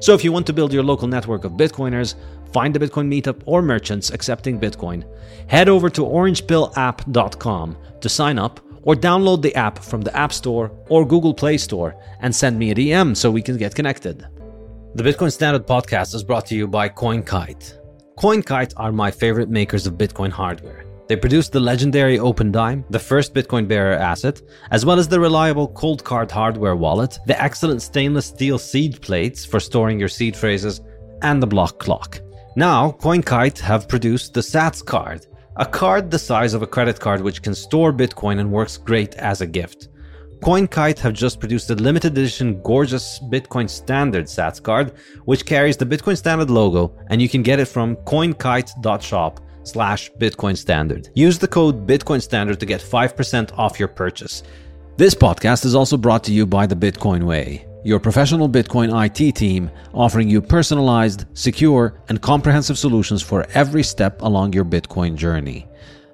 So if you want to build your local network of Bitcoiners, find a Bitcoin meetup or merchants accepting Bitcoin, head over to orangepillapp.com to sign up or download the app from the App Store or Google Play Store and send me a DM so we can get connected. The Bitcoin Standard podcast is brought to you by CoinKite. CoinKite are my favorite makers of Bitcoin hardware. They produced the legendary Opendime, the first Bitcoin bearer asset, as well as the reliable Coldcard hardware wallet, the excellent stainless steel seed plates for storing your seed phrases, and the block clock. Now, CoinKite have produced the Sats card, a card the size of a credit card which can store Bitcoin and works great as a gift. CoinKite have just produced a limited edition gorgeous Bitcoin Standard Sats card, which carries the Bitcoin Standard logo, and you can get it from coinkite.shop slash Bitcoin Standard. Use the code Bitcoin Standard to get 5% off your purchase. This podcast is also brought to you by the Bitcoin Way, your professional Bitcoin IT team offering you personalized, secure, and comprehensive solutions for every step along your Bitcoin journey.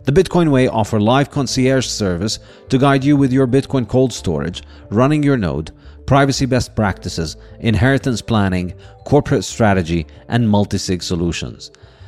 The Bitcoin Way offer live concierge service to guide you with your Bitcoin cold storage, running your node, privacy best practices, inheritance planning, corporate strategy, and multi-sig solutions.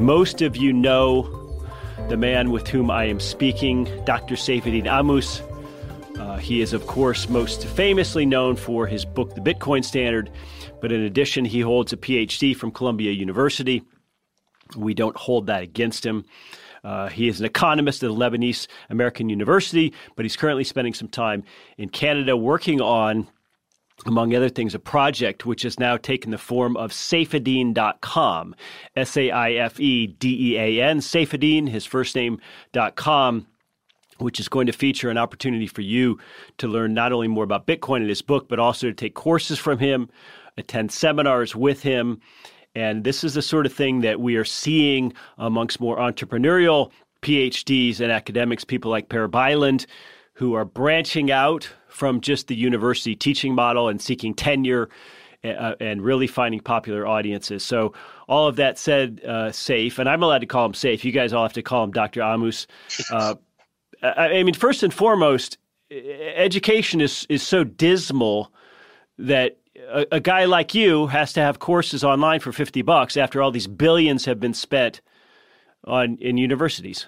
Most of you know the man with whom I am speaking, Dr. Saifedean Ammous. Uh, he is, of course, most famously known for his book, The Bitcoin Standard, but in addition, he holds a PhD from Columbia University. We don't hold that against him. Uh, he is an economist at Lebanese American University, but he's currently spending some time in Canada working on among other things, a project which has now taken the form of saifedean.com, S A I F E D E A N, Saifedean, his first name.com, which is going to feature an opportunity for you to learn not only more about Bitcoin in his book, but also to take courses from him, attend seminars with him. And this is the sort of thing that we are seeing amongst more entrepreneurial PhDs and academics, people like Per Bylund, who are branching out from just the university teaching model and seeking tenure uh, and really finding popular audiences. So, all of that said, uh, safe, and I'm allowed to call him safe. You guys all have to call him Dr. Ammous. Uh, I, mean, first and foremost, education is is so dismal that a, a, guy like you has to have courses online for 50 bucks after all these billions have been spent on in universities.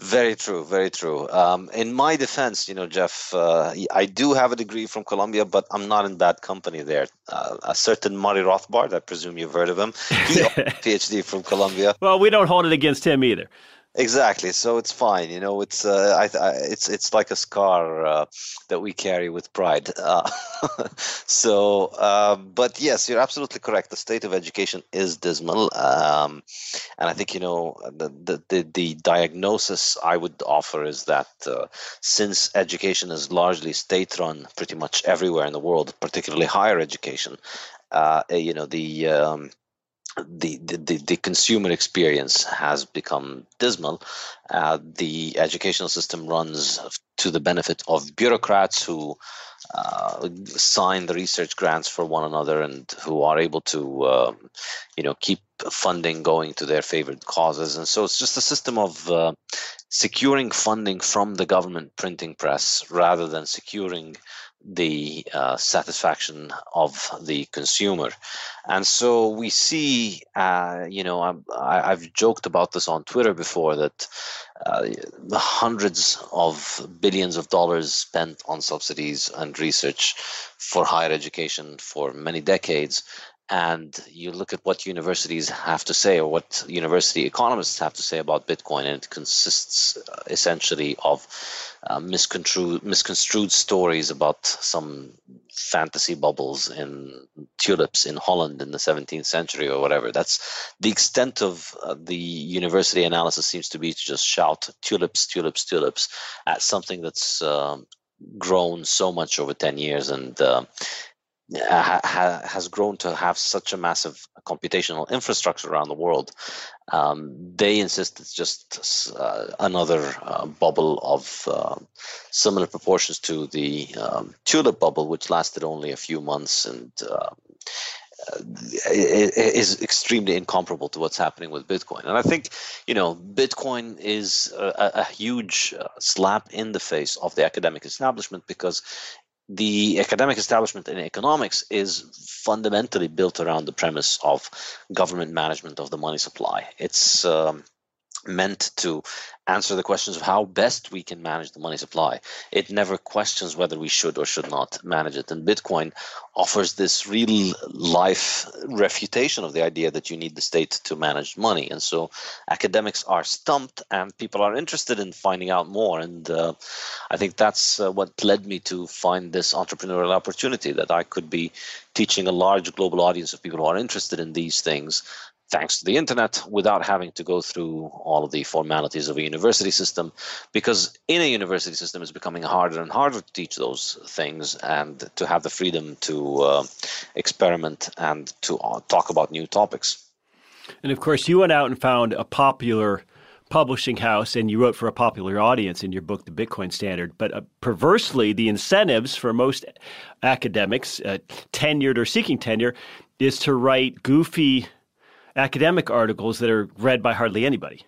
Very true, very true. Um, in my defense, you know, Jeff, uh, I do have a degree from Columbia, but I'm not in bad company there. Uh, a certain Murray Rothbard, I presume you've heard of him. He PhD from Columbia. Well, we don't hold it against him either. Exactly. So it's fine. You know, it's uh, I, I, it's it's like a scar uh, that we carry with pride. Uh, so, uh, but yes, you're absolutely correct. The state of education is dismal, um, and I think you know the, the the, diagnosis I would offer is that uh, since education is largely state-run, pretty much everywhere in the world, particularly higher education, uh, you know the um, the, the, the consumer experience has become dismal. Uh, the educational system runs to the benefit of bureaucrats who uh, sign the research grants for one another and who are able to, uh, you know, keep funding going to their favorite causes. And so it's just a system of uh, securing funding from the government printing press rather than securing the uh, satisfaction of the consumer. And so we see, uh, you know, I, have joked about this on Twitter before that uh, hundreds of billions of dollars spent on subsidies and research for higher education for many decades and you look at what universities have to say or what university economists have to say about Bitcoin, and it consists uh, essentially of uh, misconstrued, misconstrued stories about some fantasy bubbles in tulips in Holland in the 17th century or whatever. That's the extent of uh, the university analysis seems to be to just shout tulips, tulips, tulips at something that's um, grown so much over 10 years and uh, ha, has grown to have such a massive computational infrastructure around the world, um, they insist it's just uh, another uh, bubble of uh, similar proportions to the um, tulip bubble, which lasted only a few months and uh, is extremely incomparable to what's happening with Bitcoin. And I think, you know, Bitcoin is a, a huge uh, slap in the face of the academic establishment because the academic establishment in economics is fundamentally built around the premise of government management of the money supply. It's um, meant to answer the questions of how best we can manage the money supply. It never questions whether we should or should not manage it. And Bitcoin offers this real life refutation of the idea that you need the state to manage money. And so academics are stumped and people are interested in finding out more. And uh, I think that's uh, what led me to find this entrepreneurial opportunity that I could be teaching a large global audience of people who are interested in these things thanks to the internet without having to go through all of the formalities of a university system because in a university system it's becoming harder and harder to teach those things and to have the freedom to uh, experiment and to uh, talk about new topics. And of course you went out and found a popular publishing house and you wrote for a popular audience in your book the bitcoin standard. But uh, perversely the incentives for most academics uh, tenured or seeking tenure is to write goofy academic articles that are read by hardly anybody.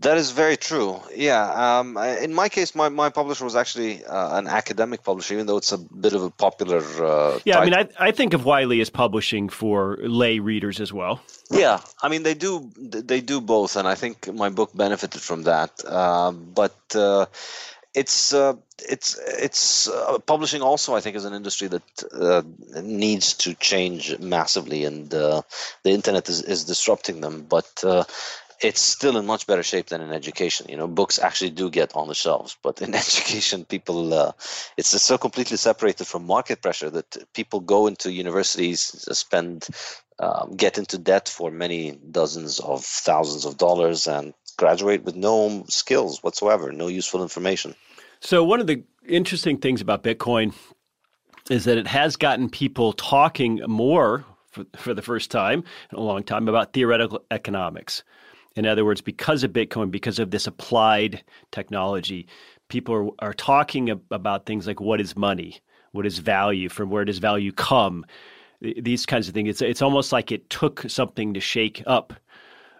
That is very true. Yeah. Um, in my case, my, my publisher was actually uh, an academic publisher, even though it's a bit of a popular. Uh, yeah, I mean, I, I think of Wiley as publishing for lay readers as well. Yeah, I mean, they do they do both, and I think my book benefited from that. Uh, but uh, it's uh, it's it's uh, publishing also I think is an industry that uh, needs to change massively, and uh, the internet is, is disrupting them. But uh, it's still in much better shape than in education. You know, books actually do get on the shelves, but in education, people uh, it's so completely separated from market pressure that people go into universities, spend, um, get into debt for many dozens of thousands of dollars, and graduate with no skills whatsoever, no useful information. So, one of the interesting things about Bitcoin is that it has gotten people talking more for, for the first time in a long time about theoretical economics. In other words, because of Bitcoin, because of this applied technology, people are, are talking about things like what is money, what is value, from where does value come, these kinds of things. It's, it's almost like it took something to shake up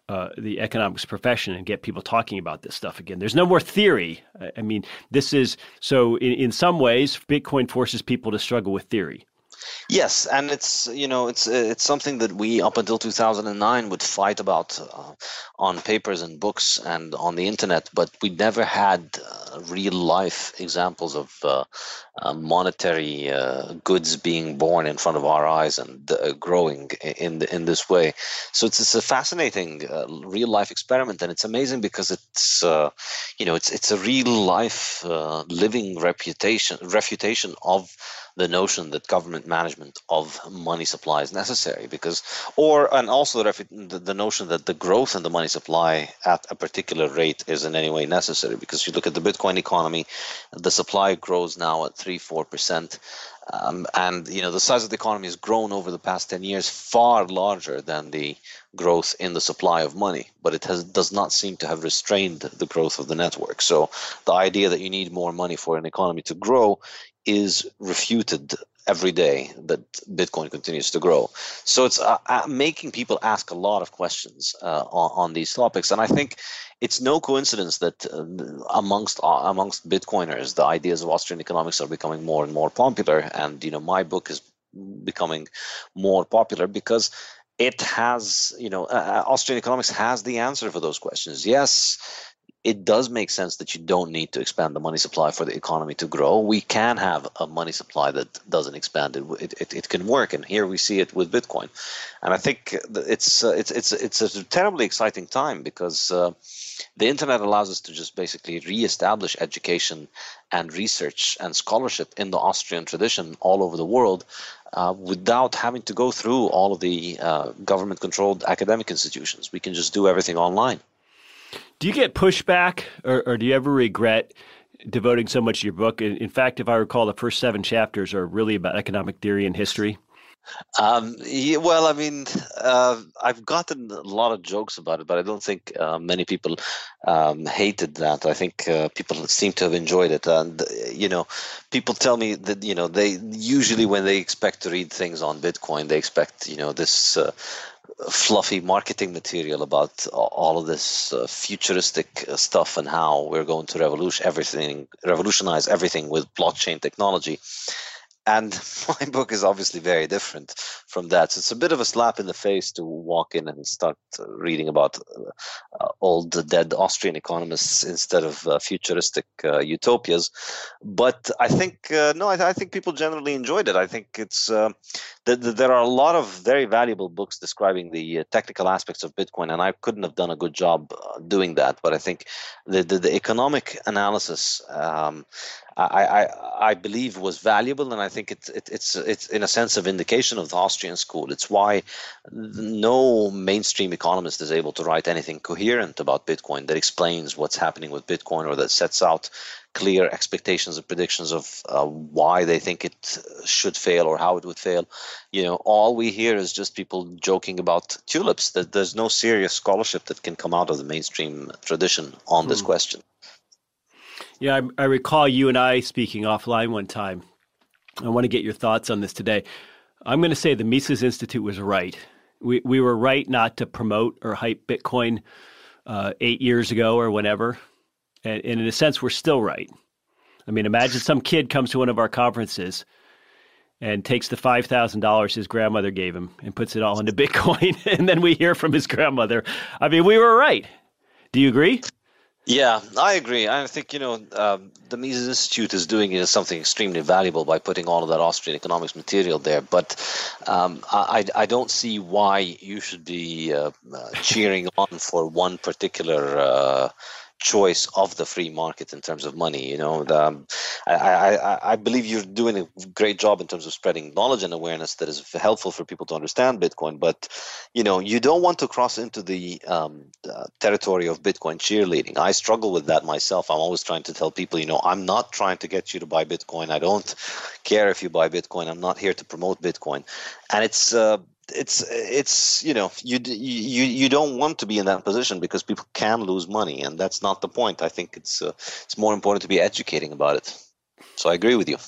uh, the economics profession and get people talking about this stuff again. There's no more theory. I mean, this is so in, in some ways, Bitcoin forces people to struggle with theory. Yes, and it's you know it's it's something that we up until 2009 would fight about uh, on papers and books and on the internet, but we never had uh, real life examples of uh, uh monetary uh, goods being born in front of our eyes and uh, growing in in this way. So it's, it's a fascinating real life experiment, and it's amazing because it's you know it's it's a real life living reputation refutation of the notion that government management of money supply is necessary because or and also the, the notion that the growth in the money supply at a particular rate is in any way necessary because you look at the bitcoin economy the supply grows now at 3 4% um, and you know the size of the economy has grown over the past 10 years far larger than the growth in the supply of money but it has does not seem to have restrained the growth of the network. So the idea that you need more money for an economy to grow is refuted every day that Bitcoin continues to grow. So it's uh, uh, making people ask a lot of questions uh, on, on, these topics, and I think it's no coincidence that uh, amongst uh, amongst Bitcoiners, the ideas of Austrian economics are becoming more and more popular. And you know, my book is becoming more popular because it has, you know, uh, Austrian economics has the answer for those questions. Yes it does make sense that you don't need to expand the money supply for the economy to grow. We can have a money supply that doesn't expand. It, it, it can work, and here we see it with Bitcoin. And I think it's uh, it's it's it's a terribly exciting time because uh, the internet allows us to just basically reestablish education and research and scholarship in the Austrian tradition all over the world. Uh, without having to go through all of the uh, government controlled academic institutions. We can just do everything online. Do you get pushback, or, or do you ever regret devoting so much to your book? In, in, fact, if I recall, the first seven chapters are really about economic theory and history. Um, yeah, well, I mean, uh, I've gotten a lot of jokes about it, but I don't think uh, many people um, hated that. I think uh, people seem to have enjoyed it. And, you know, people tell me that, you know, they usually when they expect to read things on Bitcoin, they expect, you know, this uh, fluffy marketing material about all of this uh, futuristic uh, stuff and how we're going to revolution everything, revolutionize everything with blockchain technology. And my book is obviously very different from that. So it's a bit of a slap in the face to walk in and start reading about uh, old dead Austrian economists instead of uh, futuristic uh, utopias. But I think uh, no, I, I, think people generally enjoyed it. I think it's uh, th- th- there are a lot of very valuable books describing the uh, technical aspects of Bitcoin, and I couldn't have done a good job doing that. But I think the the, the economic analysis. Um, I, I, I believe was valuable, and I think it's it, it's it's in a sense a vindication of the Austrian school. It's why no mainstream economist is able to write anything coherent about Bitcoin that explains what's happening with Bitcoin or that sets out clear expectations and predictions of uh, why they think it should fail or how it would fail. You know, all we hear is just people joking about tulips. That there's no serious scholarship that can come out of the mainstream tradition on this hmm. question. Yeah, I, I recall you and I speaking offline one time. I want to get your thoughts on this today. I'm going to say the Mises Institute was right. We we were right not to promote or hype Bitcoin uh, eight years ago or whenever, and, and in a sense, we're still right. I mean, imagine some kid comes to one of our conferences and takes the five thousand dollars his grandmother gave him and puts it all into Bitcoin, and then we hear from his grandmother. I mean, we were right. Do you agree? Yeah, I agree. I think you know um, the Mises Institute is doing something extremely valuable by putting all of that Austrian economics material there. But um, I, I don't see why you should be uh, uh, cheering on for one particular uh, choice of the free market in terms of money. You know, the, um, I, I, I believe you're doing a great job in terms of spreading knowledge and awareness that is helpful for people to understand Bitcoin. But, you know, you don't want to cross into the, um, the territory of Bitcoin cheerleading. I struggle with that myself. I'm always trying to tell people, you know, I'm not trying to get you to buy Bitcoin. I don't care if you buy Bitcoin. I'm not here to promote Bitcoin. And it's, uh, it's it's you know you you you don't want to be in that position because people can lose money and that's not the point. I think it's uh, it's more important to be educating about it. So i agree with you.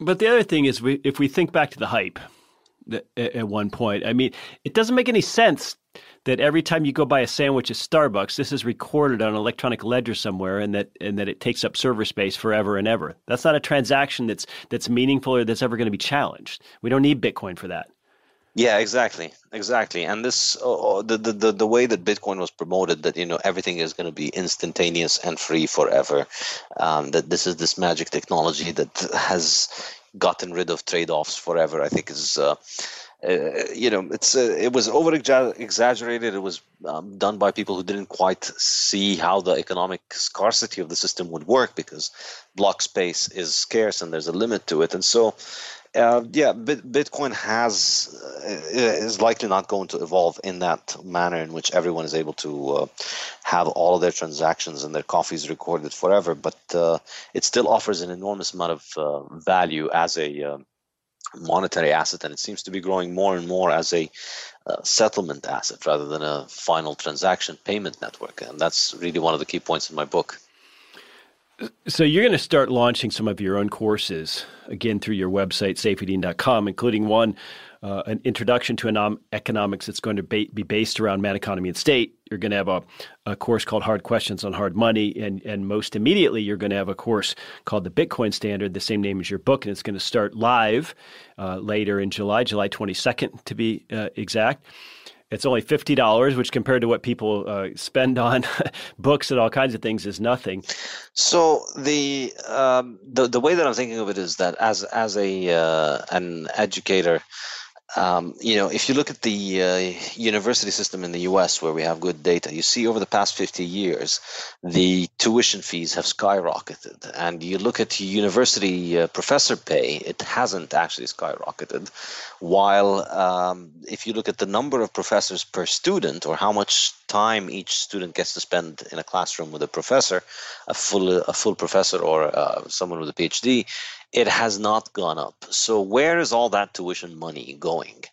But the other thing is we, if we think back to the hype at one point i mean it doesn't make any sense that every time you go buy a sandwich at Starbucks, this is recorded on an electronic ledger somewhere, and that and that it takes up server space forever and ever. That's not a transaction that's that's meaningful or that's ever going to be challenged. We don't need Bitcoin for that. Yeah, exactly, exactly. And this, uh, the, the the way that Bitcoin was promoted, that you know everything is going to be instantaneous and free forever, um, that this is this magic technology that has gotten rid of trade-offs forever. I think is. Uh, uh, you know, it's uh, it was over exaggerated. It was um, done by people who didn't quite see how the economic scarcity of the system would work because block space is scarce and there's a limit to it. And so, uh, yeah, Bitcoin has uh, is likely not going to evolve in that manner in which everyone is able to uh, have all of their transactions and their coffees recorded forever. But uh, it still offers an enormous amount of value as a uh, monetary asset, and it seems to be growing more and more as a uh, settlement asset rather than a final transaction payment network. And that's really one of the key points in my book. So you're going to start launching some of your own courses again through your website saifedean.com, including one uh, an introduction to economics that's going to be based around man economy and state. You're going to have a, a course called Hard Questions on Hard Money, and and most immediately you're going to have a course called the Bitcoin Standard, the same name as your book, and it's going to start live uh, later in July, July 22nd to be uh, exact. It's only fifty dollars, which compared to what people uh, spend on books and all kinds of things is nothing. So the um, the the way that I'm thinking of it is that as as a uh, an educator, um, you know, if you look at the uh, university system in the US where we have good data, you see over the past 50 years, the tuition fees have skyrocketed. And you look at university uh, professor pay, it hasn't actually skyrocketed. While um, if you look at the number of professors per student or how much time each student gets to spend in a classroom with a professor, a full, a full professor or uh, someone with a PhD, it has not gone up. So, where is all that tuition money going?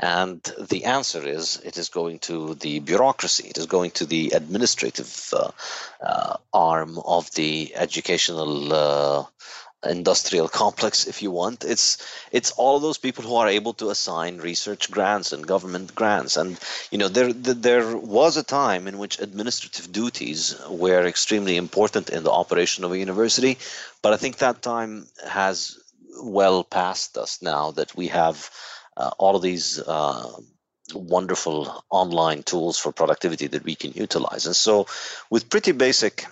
And the answer is it is going to the bureaucracy, it is going to the administrative uh, uh, arm of the educational uh, industrial complex if you want. It's it's all those people who are able to assign research grants and government grants. And you know there there was a time in which administrative duties were extremely important in the operation of a university. But i think that time has well past us now that we have uh, all of these uh, wonderful online tools for productivity that we can utilize. And so with pretty basic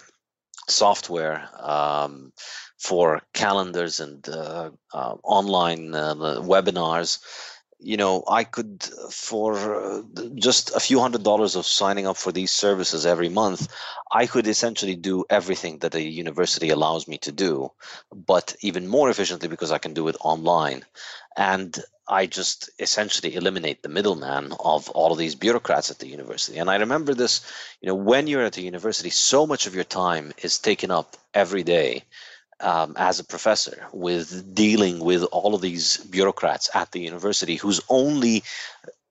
software um, for calendars and uh, uh, online uh, webinars. You know i could for uh, just a few hundred dollars of signing up for these services every month i could essentially do everything that a university allows me to do but even more efficiently because i can do it online. And i just essentially eliminate the middleman of all of these bureaucrats at the university. And i remember this you know when you're at a university so much of your time is taken up every day um, as a professor with dealing with all of these bureaucrats at the university whose only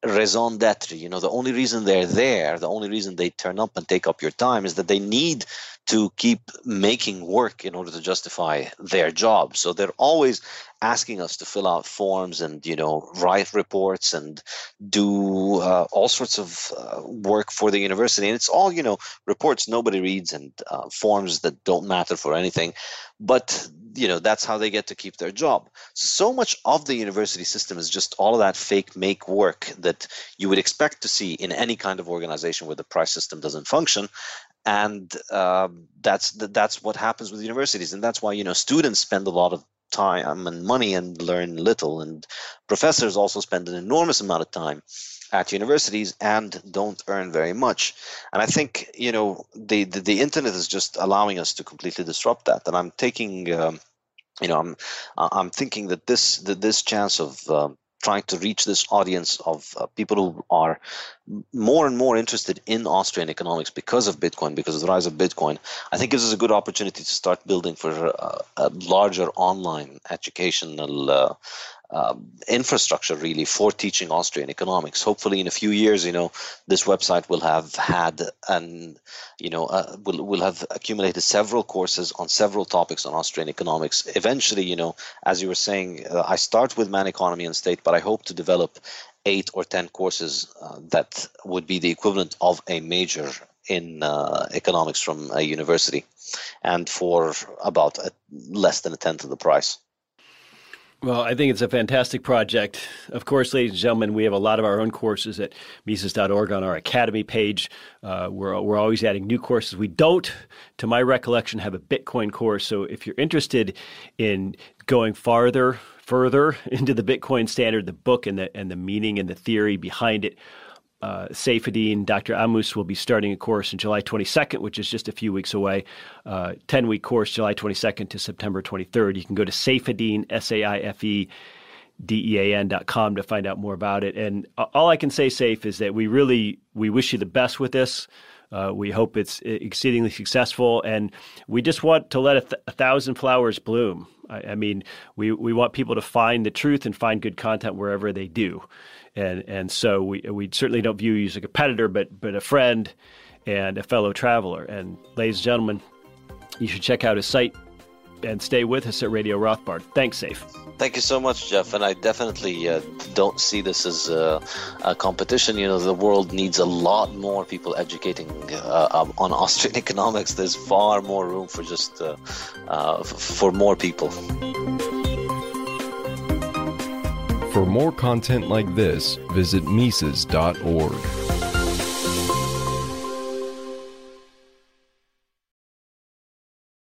raison d'etre, you know, the only reason they're there, the only reason they turn up and take up your time is that they need to keep making work in order to justify their job. So they're always asking us to fill out forms and you know write reports and do uh, all sorts of uh, work for the university. And it's all you know reports nobody reads and uh, forms that don't matter for anything. But you know that's how they get to keep their job. So much of the university system is just all of that fake make work that you would expect to see in any kind of organization where the price system doesn't function and um, that's that's what happens with universities and that's why you know students spend a lot of time and money and learn little. And professors also spend an enormous amount of time at universities and don't earn very much. And I think you know the the, the internet is just allowing us to completely disrupt that. And I'm taking. Um, you know, I'm I'm thinking that this that this chance of um, trying to reach this audience of uh, people who are more and more interested in Austrian economics because of Bitcoin, because of the rise of Bitcoin, I think gives us a good opportunity to start building for a, a larger online educational uh, um, infrastructure really for teaching Austrian economics. Hopefully, in a few years, you know, this website will have had and you know uh, will will have accumulated several courses on several topics on Austrian economics. Eventually, you know, as you were saying, uh, I start with man economy and state, but I hope to develop eight or ten courses uh, that would be the equivalent of a major in uh, economics from a university, and for about a, less than a tenth of the price. Well, I think it's a fantastic project. Of course, ladies and gentlemen, we have a lot of our own courses at Mises.org on our Academy page. Uh, we're, we're always adding new courses. We don't, to my recollection, have a Bitcoin course. So if you're interested in going farther, further into the Bitcoin standard, the book and the, and the meaning and the theory behind it, uh, Dr. Ammous will be starting a course in July 22nd, which is just a few weeks away. Uh, 10 week course, July 22nd to September 23rd. You can go to Saifedean, S A I F E D E A N dot com to find out more about it. And all I can say, Safe, is that we really we wish you the best with this. Uh, we hope it's exceedingly successful, and we just want to let a, th- a thousand flowers bloom. I, I mean, we, we want people to find the truth and find good content wherever they do and and so we we certainly don't view you as a competitor, but but a friend and a fellow traveler. And ladies and gentlemen, you should check out his site and stay with us at Radio Rothbard. Thanks, Safe. Thank you so much, Jeff. And I definitely uh, don't see this as a, a, competition. You know, the world needs a lot more people educating uh, um, on Austrian economics. There's far more room for just uh, uh for more people. For more content like this, visit Mises.org.